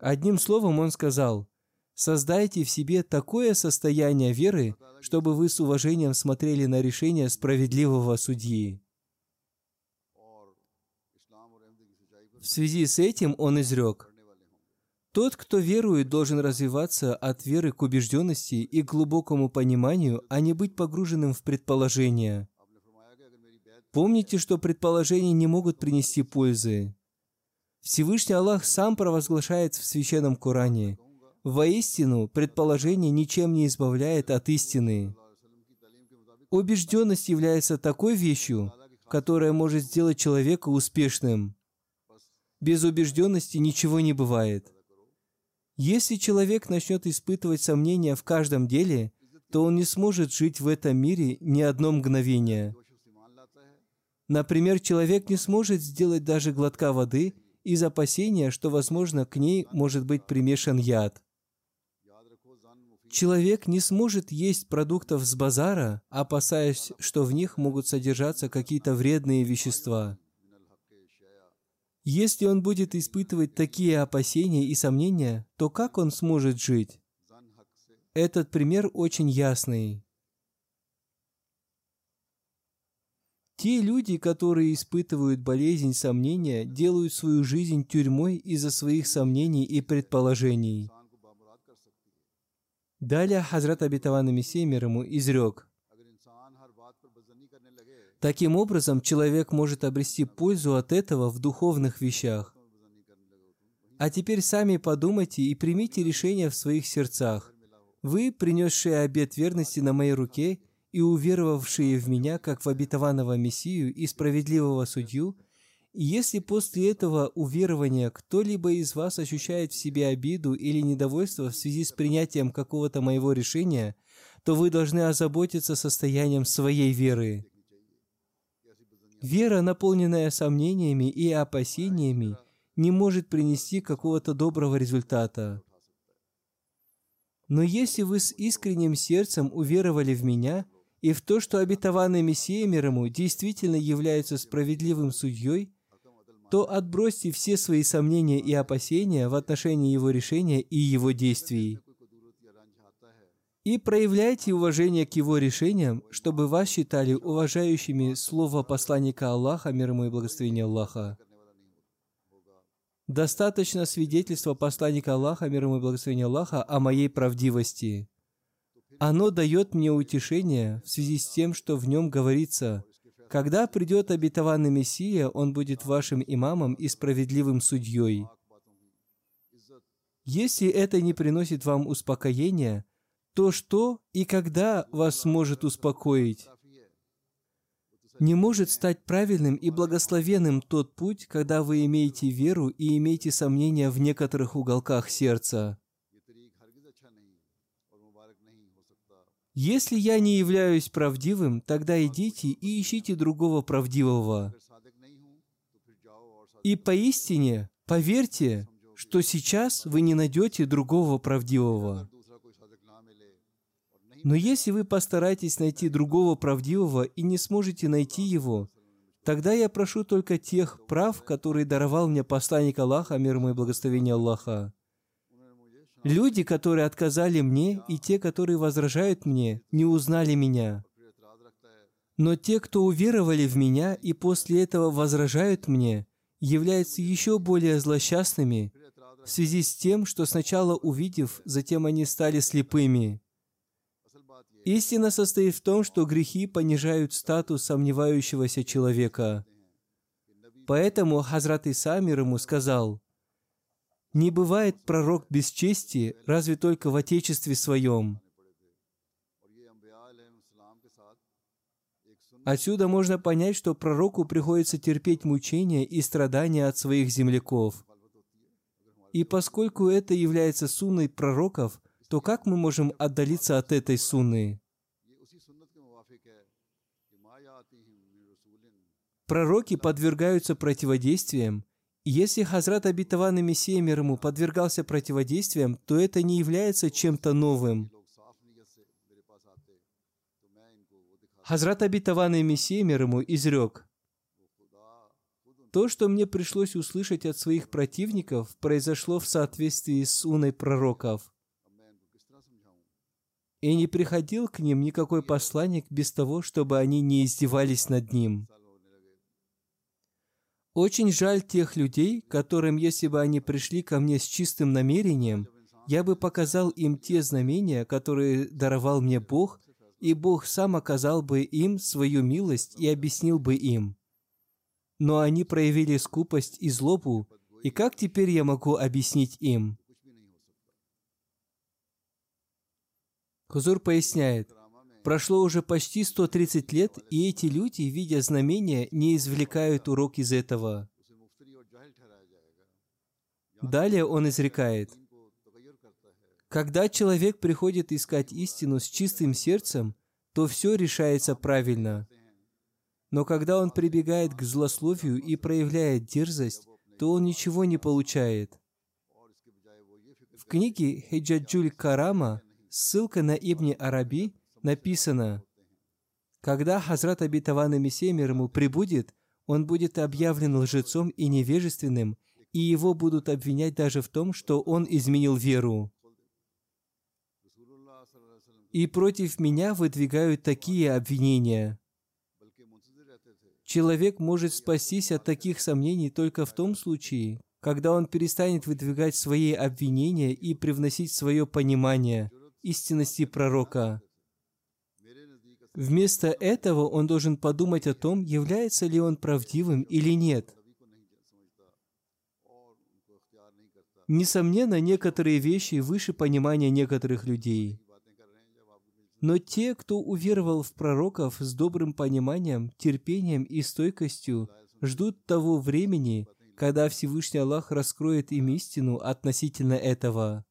Одним словом, он сказал – Создайте в себе такое состояние веры, чтобы вы с уважением смотрели на решение справедливого судьи. В связи с этим он изрек, «Тот, кто верует, должен развиваться от веры к убежденности и глубокому пониманию, а не быть погруженным в предположения. Помните, что предположения не могут принести пользы. Всевышний Аллах сам провозглашает в Священном Коране – Воистину, предположение ничем не избавляет от истины. Убежденность является такой вещью, которая может сделать человека успешным. Без убежденности ничего не бывает. Если человек начнет испытывать сомнения в каждом деле, то он не сможет жить в этом мире ни одно мгновение. Например, человек не сможет сделать даже глотка воды из опасения, что, возможно, к ней может быть примешан яд. Человек не сможет есть продуктов с базара, опасаясь, что в них могут содержаться какие-то вредные вещества. Если он будет испытывать такие опасения и сомнения, то как он сможет жить? Этот пример очень ясный. Те люди, которые испытывают болезнь сомнения, делают свою жизнь тюрьмой из-за своих сомнений и предположений. Далее Хазрат Абитаван Мессия мир ему изрек. Таким образом, человек может обрести пользу от этого в духовных вещах. А теперь сами подумайте и примите решение в своих сердцах. Вы, принесшие обет верности на моей руке и уверовавшие в меня, как в обетованного Мессию и справедливого судью, если после этого уверования кто-либо из вас ощущает в себе обиду или недовольство в связи с принятием какого-то моего решения, то вы должны озаботиться состоянием своей веры. Вера, наполненная сомнениями и опасениями, не может принести какого-то доброго результата. Но если вы с искренним сердцем уверовали в Меня и в то, что обетованный Мессия мир действительно является справедливым судьей, то отбросьте все свои сомнения и опасения в отношении его решения и его действий. И проявляйте уважение к его решениям, чтобы вас считали уважающими слово посланника Аллаха, мир ему и благословение Аллаха. Достаточно свидетельства посланника Аллаха, мир ему и благословение Аллаха, о моей правдивости. Оно дает мне утешение в связи с тем, что в нем говорится, когда придет обетованный Мессия, он будет вашим имамом и справедливым судьей. Если это не приносит вам успокоения, то что и когда вас может успокоить? Не может стать правильным и благословенным тот путь, когда вы имеете веру и имеете сомнения в некоторых уголках сердца. Если я не являюсь правдивым, тогда идите и ищите другого правдивого. И поистине, поверьте, что сейчас вы не найдете другого правдивого. Но если вы постараетесь найти другого правдивого и не сможете найти его, тогда я прошу только тех прав, которые даровал мне посланник Аллаха, мир мой благословение Аллаха. Люди, которые отказали мне, и те, которые возражают мне, не узнали меня. Но те, кто уверовали в меня и после этого возражают мне, являются еще более злосчастными в связи с тем, что сначала увидев, затем они стали слепыми. Истина состоит в том, что грехи понижают статус сомневающегося человека. Поэтому Хазрат Иса мир ему сказал, «Не бывает пророк без чести, разве только в Отечестве своем». Отсюда можно понять, что пророку приходится терпеть мучения и страдания от своих земляков. И поскольку это является сунной пророков – то как мы можем отдалиться от этой сунны? Пророки подвергаются противодействиям. Если Хазрат Абитаван и Мессия мир ему подвергался противодействиям, то это не является чем-то новым. Хазрат Абитаван и Мессия мир ему изрек, то, что мне пришлось услышать от своих противников, произошло в соответствии с уной пророков и не приходил к ним никакой посланник без того, чтобы они не издевались над ним. Очень жаль тех людей, которым, если бы они пришли ко мне с чистым намерением, я бы показал им те знамения, которые даровал мне Бог, и Бог сам оказал бы им свою милость и объяснил бы им. Но они проявили скупость и злобу, и как теперь я могу объяснить им? Хузур поясняет, прошло уже почти 130 лет, и эти люди, видя знамения, не извлекают урок из этого. Далее он изрекает, когда человек приходит искать истину с чистым сердцем, то все решается правильно. Но когда он прибегает к злословию и проявляет дерзость, то он ничего не получает. В книге Хиджаджуль Карама ссылка на Ибни Араби написано, «Когда Хазрат Абитаван Мессия мир ему прибудет, он будет объявлен лжецом и невежественным, и его будут обвинять даже в том, что он изменил веру. И против меня выдвигают такие обвинения. Человек может спастись от таких сомнений только в том случае, когда он перестанет выдвигать свои обвинения и привносить свое понимание – истинности пророка. Вместо этого он должен подумать о том, является ли он правдивым или нет. Несомненно, некоторые вещи выше понимания некоторых людей. Но те, кто уверовал в пророков с добрым пониманием, терпением и стойкостью, ждут того времени, когда Всевышний Аллах раскроет им истину относительно этого.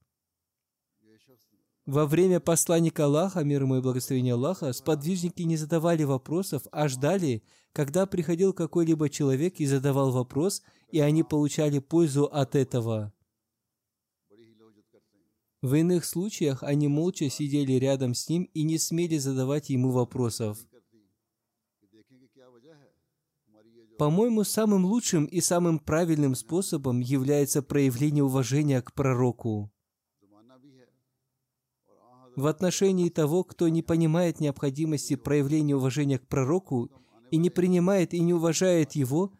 Во время посланника Аллаха, мир ему и благословение Аллаха, сподвижники не задавали вопросов, а ждали, когда приходил какой-либо человек и задавал вопрос, и они получали пользу от этого. В иных случаях они молча сидели рядом с ним и не смели задавать ему вопросов. По-моему, самым лучшим и самым правильным способом является проявление уважения к пророку в отношении того, кто не понимает необходимости проявления уважения к пророку и не принимает и не уважает его,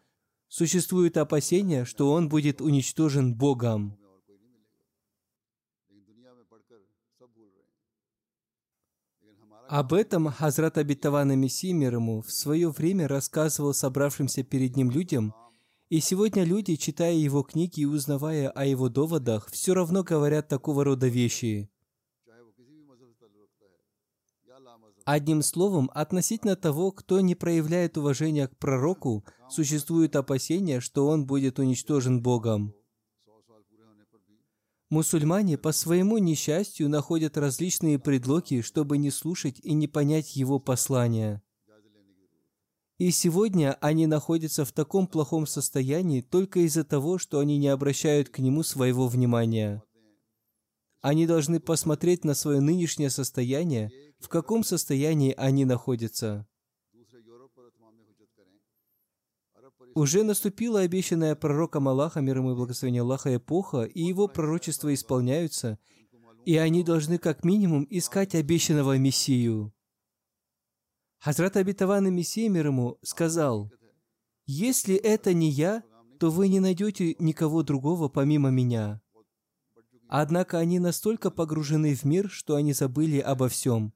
существует опасение, что он будет уничтожен Богом. Об этом Хазрат Абитавана Мессии мир ему в свое время рассказывал собравшимся перед ним людям, и сегодня люди, читая его книги и узнавая о его доводах, все равно говорят такого рода вещи – Одним словом, относительно того, кто не проявляет уважения к пророку, существует опасение, что он будет уничтожен Богом. Мусульмане по своему несчастью находят различные предлоги, чтобы не слушать и не понять его послания. И сегодня они находятся в таком плохом состоянии только из-за того, что они не обращают к нему своего внимания. Они должны посмотреть на свое нынешнее состояние, в каком состоянии они находятся. Уже наступила обещанная пророком Аллаха, мир ему и благословение Аллаха, эпоха, и его пророчества исполняются, и они должны как минимум искать обещанного Мессию. Хазрат Абитаван Мессия мир ему сказал, «Если это не я, то вы не найдете никого другого помимо меня». Однако они настолько погружены в мир, что они забыли обо всем.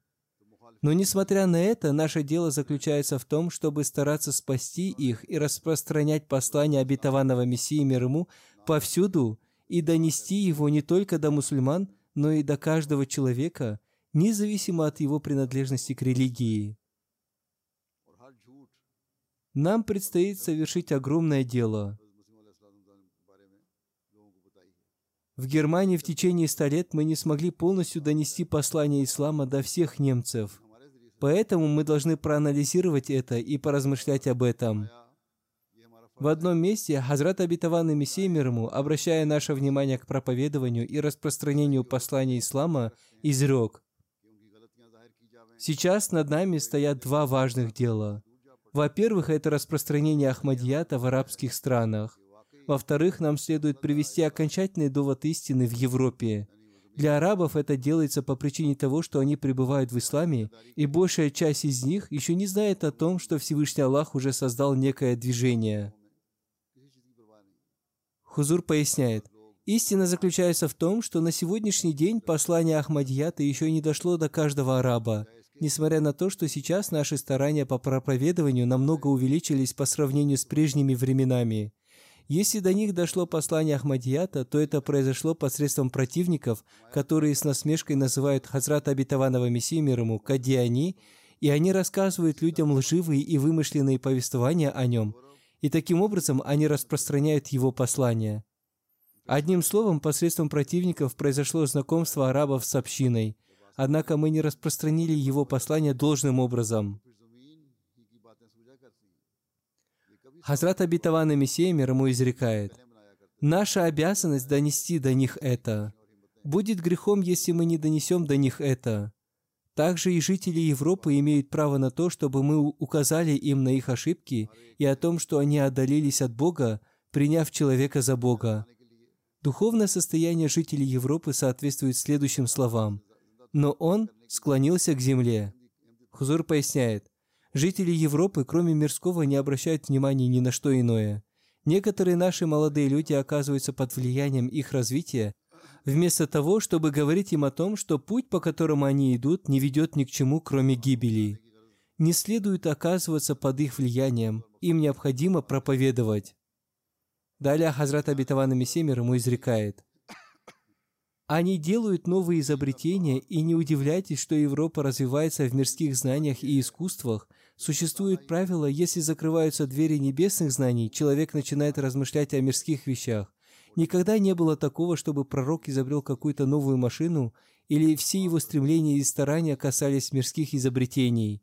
Но несмотря на это, наше дело заключается в том, чтобы стараться спасти их и распространять послание обетованного Мессии мир ему повсюду и донести его не только до мусульман, но и до каждого человека, независимо от его принадлежности к религии. Нам предстоит совершить огромное дело – В Германии в течение ста лет мы не смогли полностью донести послание ислама до всех немцев. Поэтому мы должны проанализировать это и поразмышлять об этом. В одном месте Хазрат Абитаван Мессия Мирму, обращая наше внимание к проповедованию и распространению послания ислама, изрек «Сейчас над нами стоят два важных дела. Во-первых, это распространение Ахмадията в арабских странах. Во-вторых, нам следует привести окончательный довод истины в Европе. Для арабов это делается по причине того, что они пребывают в исламе, и большая часть из них еще не знает о том, что Всевышний Аллах уже создал некое движение. Хузур поясняет, истина заключается в том, что на сегодняшний день послание Ахмадията еще не дошло до каждого араба, несмотря на то, что сейчас наши старания по проповедованию намного увеличились по сравнению с прежними временами – если до них дошло послание Ахмадията, то это произошло посредством противников, которые с насмешкой называют Хазрата Обетованного Мессии мир ему Кадиани, и они рассказывают людям лживые и вымышленные повествования о нем, и таким образом они распространяют его послание. Одним словом, посредством противников произошло знакомство арабов с общиной, однако мы не распространили его послание должным образом. Хазрат обетованный Мессия мир ему изрекает, «Наша обязанность донести до них это. Будет грехом, если мы не донесем до них это. Также и жители Европы имеют право на то, чтобы мы указали им на их ошибки и о том, что они отдалились от Бога, приняв человека за Бога. Духовное состояние жителей Европы соответствует следующим словам. «Но он склонился к земле». Хузур поясняет, жители Европы, кроме мирского, не обращают внимания ни на что иное. Некоторые наши молодые люди оказываются под влиянием их развития, вместо того, чтобы говорить им о том, что путь, по которому они идут, не ведет ни к чему, кроме гибели. Не следует оказываться под их влиянием, им необходимо проповедовать. Далее Хазрат Абитаван Мессемир ему изрекает. Они делают новые изобретения, и не удивляйтесь, что Европа развивается в мирских знаниях и искусствах. Существует правило, если закрываются двери небесных знаний, человек начинает размышлять о мирских вещах. Никогда не было такого, чтобы пророк изобрел какую-то новую машину, или все его стремления и старания касались мирских изобретений.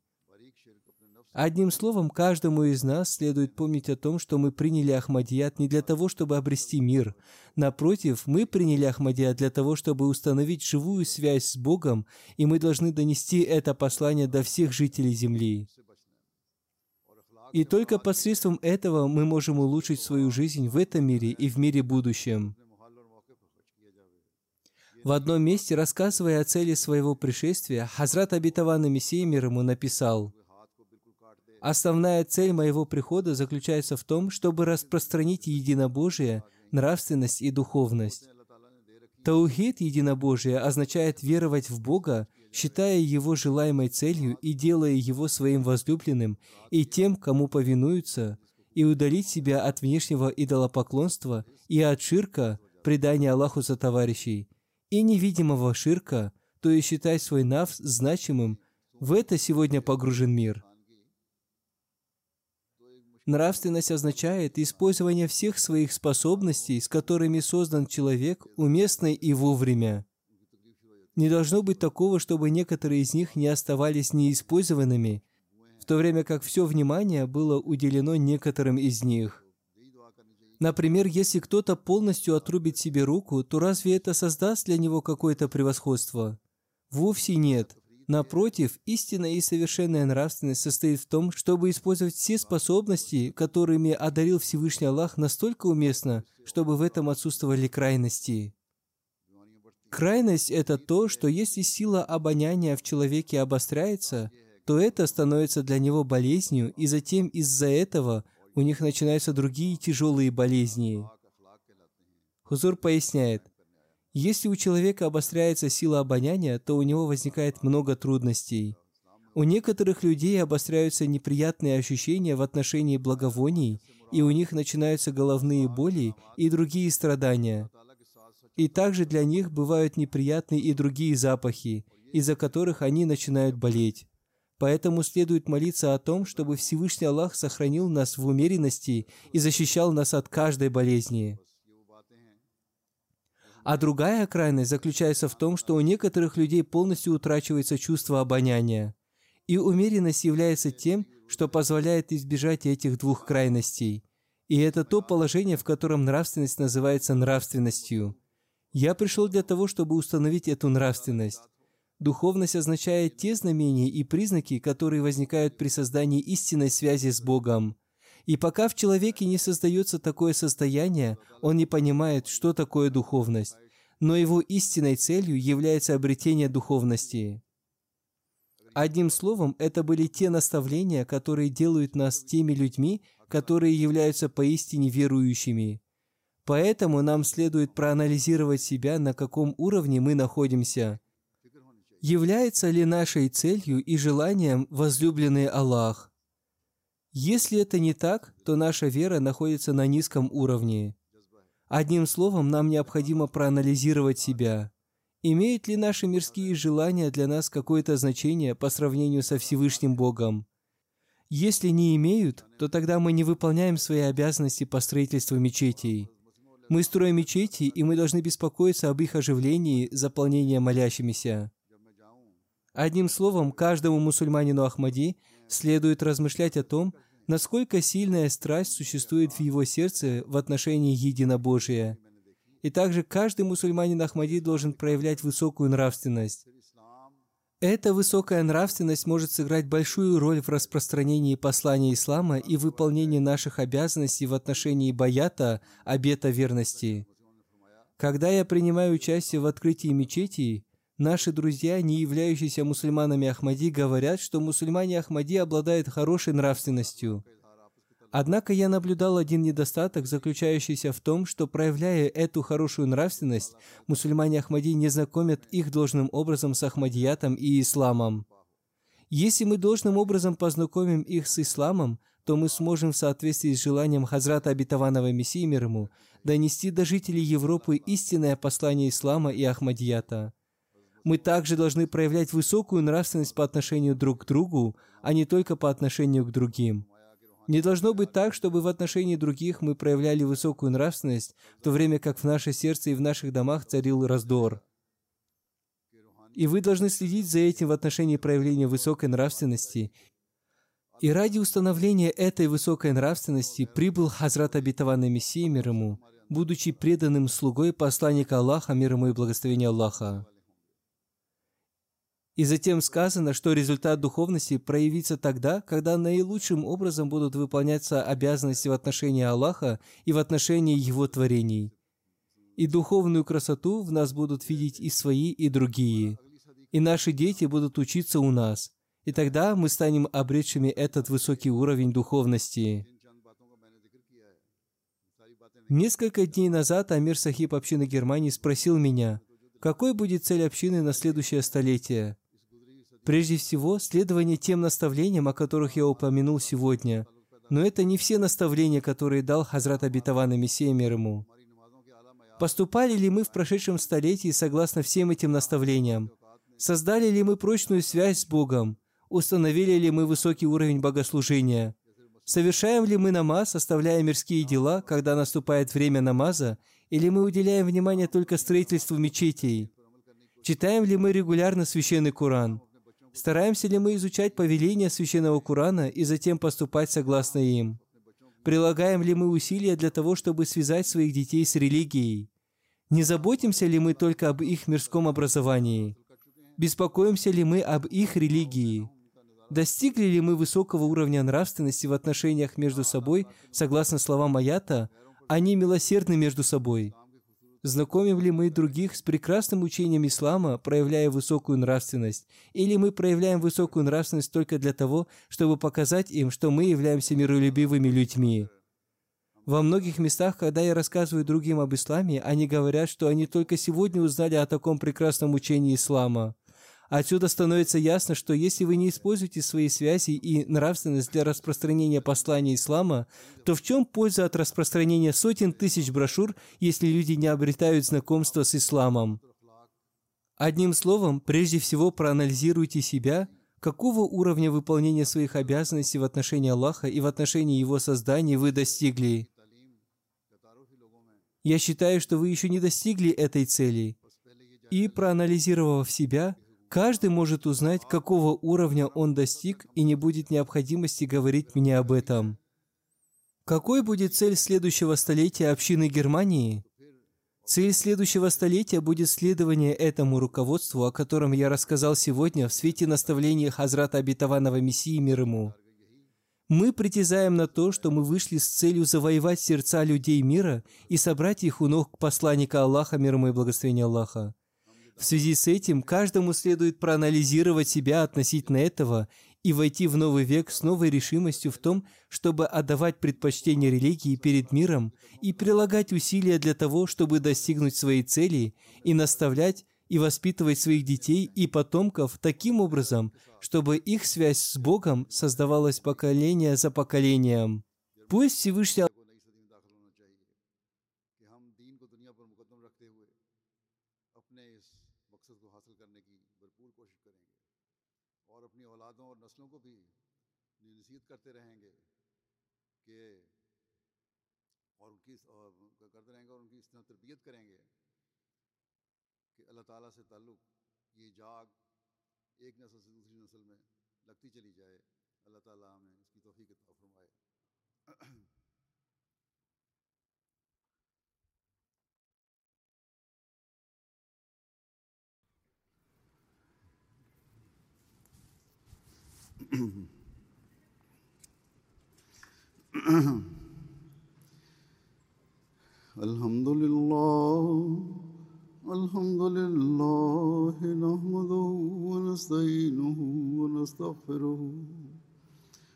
Одним словом, каждому из нас следует помнить о том, что мы приняли Ахмадият не для того, чтобы обрести мир. Напротив, мы приняли Ахмадият для того, чтобы установить живую связь с Богом, и мы должны донести это послание до всех жителей Земли. И только посредством этого мы можем улучшить свою жизнь в этом мире и в мире будущем. В одном месте, рассказывая о цели своего пришествия, Хазрат Абитавана Мессия мир ему написал, «Основная цель моего прихода заключается в том, чтобы распространить единобожие, нравственность и духовность. Таухид единобожие означает веровать в Бога, считая его желаемой целью и делая его своим возлюбленным и тем, кому повинуются, и удалить себя от внешнего идолопоклонства и от ширка, предания Аллаху за товарищей, и невидимого ширка, то есть считать свой навс значимым, в это сегодня погружен мир. Нравственность означает использование всех своих способностей, с которыми создан человек, уместно и вовремя. Не должно быть такого, чтобы некоторые из них не оставались неиспользованными, в то время как все внимание было уделено некоторым из них. Например, если кто-то полностью отрубит себе руку, то разве это создаст для него какое-то превосходство? Вовсе нет. Напротив, истинная и совершенная нравственность состоит в том, чтобы использовать все способности, которыми одарил Всевышний Аллах, настолько уместно, чтобы в этом отсутствовали крайности. Крайность – это то, что если сила обоняния в человеке обостряется, то это становится для него болезнью, и затем из-за этого у них начинаются другие тяжелые болезни. Хузур поясняет, если у человека обостряется сила обоняния, то у него возникает много трудностей. У некоторых людей обостряются неприятные ощущения в отношении благовоний, и у них начинаются головные боли и другие страдания – и также для них бывают неприятные и другие запахи, из-за которых они начинают болеть. Поэтому следует молиться о том, чтобы Всевышний Аллах сохранил нас в умеренности и защищал нас от каждой болезни. А другая крайность заключается в том, что у некоторых людей полностью утрачивается чувство обоняния. И умеренность является тем, что позволяет избежать этих двух крайностей. И это то положение, в котором нравственность называется нравственностью. Я пришел для того, чтобы установить эту нравственность. Духовность означает те знамения и признаки, которые возникают при создании истинной связи с Богом. И пока в человеке не создается такое состояние, он не понимает, что такое духовность. Но его истинной целью является обретение духовности. Одним словом, это были те наставления, которые делают нас теми людьми, которые являются поистине верующими. Поэтому нам следует проанализировать себя, на каком уровне мы находимся. Является ли нашей целью и желанием возлюбленный Аллах? Если это не так, то наша вера находится на низком уровне. Одним словом, нам необходимо проанализировать себя. Имеют ли наши мирские желания для нас какое-то значение по сравнению со Всевышним Богом? Если не имеют, то тогда мы не выполняем свои обязанности по строительству мечетей. Мы строим мечети, и мы должны беспокоиться об их оживлении, заполнении молящимися. Одним словом, каждому мусульманину Ахмади следует размышлять о том, насколько сильная страсть существует в его сердце в отношении единобожия. И также каждый мусульманин Ахмади должен проявлять высокую нравственность. Эта высокая нравственность может сыграть большую роль в распространении послания ислама и выполнении наших обязанностей в отношении баята, обета верности. Когда я принимаю участие в открытии мечетей, наши друзья, не являющиеся мусульманами Ахмади, говорят, что мусульмане Ахмади обладают хорошей нравственностью. Однако я наблюдал один недостаток, заключающийся в том, что, проявляя эту хорошую нравственность, мусульмане Ахмади не знакомят их должным образом с Ахмадиятом и исламом. Если мы должным образом познакомим их с исламом, то мы сможем в соответствии с желанием Хазрата Обетованного Мессии мир ему донести до жителей Европы истинное послание ислама и Ахмадията. Мы также должны проявлять высокую нравственность по отношению друг к другу, а не только по отношению к другим. Не должно быть так, чтобы в отношении других мы проявляли высокую нравственность, в то время как в наше сердце и в наших домах царил раздор. И вы должны следить за этим в отношении проявления высокой нравственности. И ради установления этой высокой нравственности прибыл Хазрат Абитаванный Мессия мир ему, будучи преданным слугой посланника Аллаха, мир ему и благословения Аллаха. И затем сказано, что результат духовности проявится тогда, когда наилучшим образом будут выполняться обязанности в отношении Аллаха и в отношении Его творений. И духовную красоту в нас будут видеть и свои, и другие. И наши дети будут учиться у нас. И тогда мы станем обретшими этот высокий уровень духовности. Несколько дней назад Амир Сахиб общины Германии спросил меня, какой будет цель общины на следующее столетие. Прежде всего, следование тем наставлениям, о которых я упомянул сегодня. Но это не все наставления, которые дал Хазрат Абитаван и Мессия мир ему. Поступали ли мы в прошедшем столетии согласно всем этим наставлениям? Создали ли мы прочную связь с Богом? Установили ли мы высокий уровень богослужения? Совершаем ли мы намаз, оставляя мирские дела, когда наступает время намаза, или мы уделяем внимание только строительству мечетей? Читаем ли мы регулярно священный Коран? Стараемся ли мы изучать повеления Священного Корана и затем поступать согласно им? Прилагаем ли мы усилия для того, чтобы связать своих детей с религией? Не заботимся ли мы только об их мирском образовании? Беспокоимся ли мы об их религии? Достигли ли мы высокого уровня нравственности в отношениях между собой, согласно словам аята, они милосердны между собой? Знакомим ли мы других с прекрасным учением ислама, проявляя высокую нравственность? Или мы проявляем высокую нравственность только для того, чтобы показать им, что мы являемся миролюбивыми людьми? Во многих местах, когда я рассказываю другим об исламе, они говорят, что они только сегодня узнали о таком прекрасном учении ислама. Отсюда становится ясно, что если вы не используете свои связи и нравственность для распространения послания ислама, то в чем польза от распространения сотен тысяч брошюр, если люди не обретают знакомство с исламом? Одним словом, прежде всего проанализируйте себя, какого уровня выполнения своих обязанностей в отношении Аллаха и в отношении Его создания вы достигли. Я считаю, что вы еще не достигли этой цели. И проанализировав себя, Каждый может узнать, какого уровня он достиг, и не будет необходимости говорить мне об этом. Какой будет цель следующего столетия общины Германии? Цель следующего столетия будет следование этому руководству, о котором я рассказал сегодня в свете наставления Хазрата Обетованного Мессии мир ему. Мы притязаем на то, что мы вышли с целью завоевать сердца людей мира и собрать их у ног посланника Аллаха, мир ему и благословения Аллаха. В связи с этим каждому следует проанализировать себя относительно этого и войти в новый век с новой решимостью в том, чтобы отдавать предпочтение религии перед миром и прилагать усилия для того, чтобы достигнуть своей цели и наставлять и воспитывать своих детей и потомков таким образом, чтобы их связь с Богом создавалась поколение за поколением. Пусть Всевышний بھی نصیحت کرتے رہیں گے کہ اور ان کی کرتے رہیں گے اور ان کی اس طرح تربیت کریں گے کہ اللہ تعالیٰ سے تعلق یہ جاگ ایک نسل سے دوسری نسل میں لگتی چلی جائے۔ اللہ تعالیٰ ہمیں اس کی توفیق عطا فرمائے۔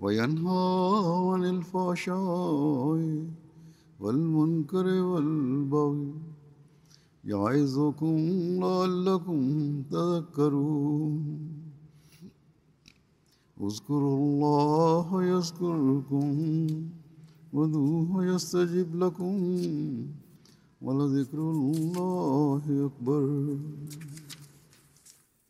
وينهى عن الفحشاء والمنكر والبغي يعظكم لعلكم تذكرون. اذكروا الله يذكركم ودوه يستجب لكم ولذكر الله أكبر.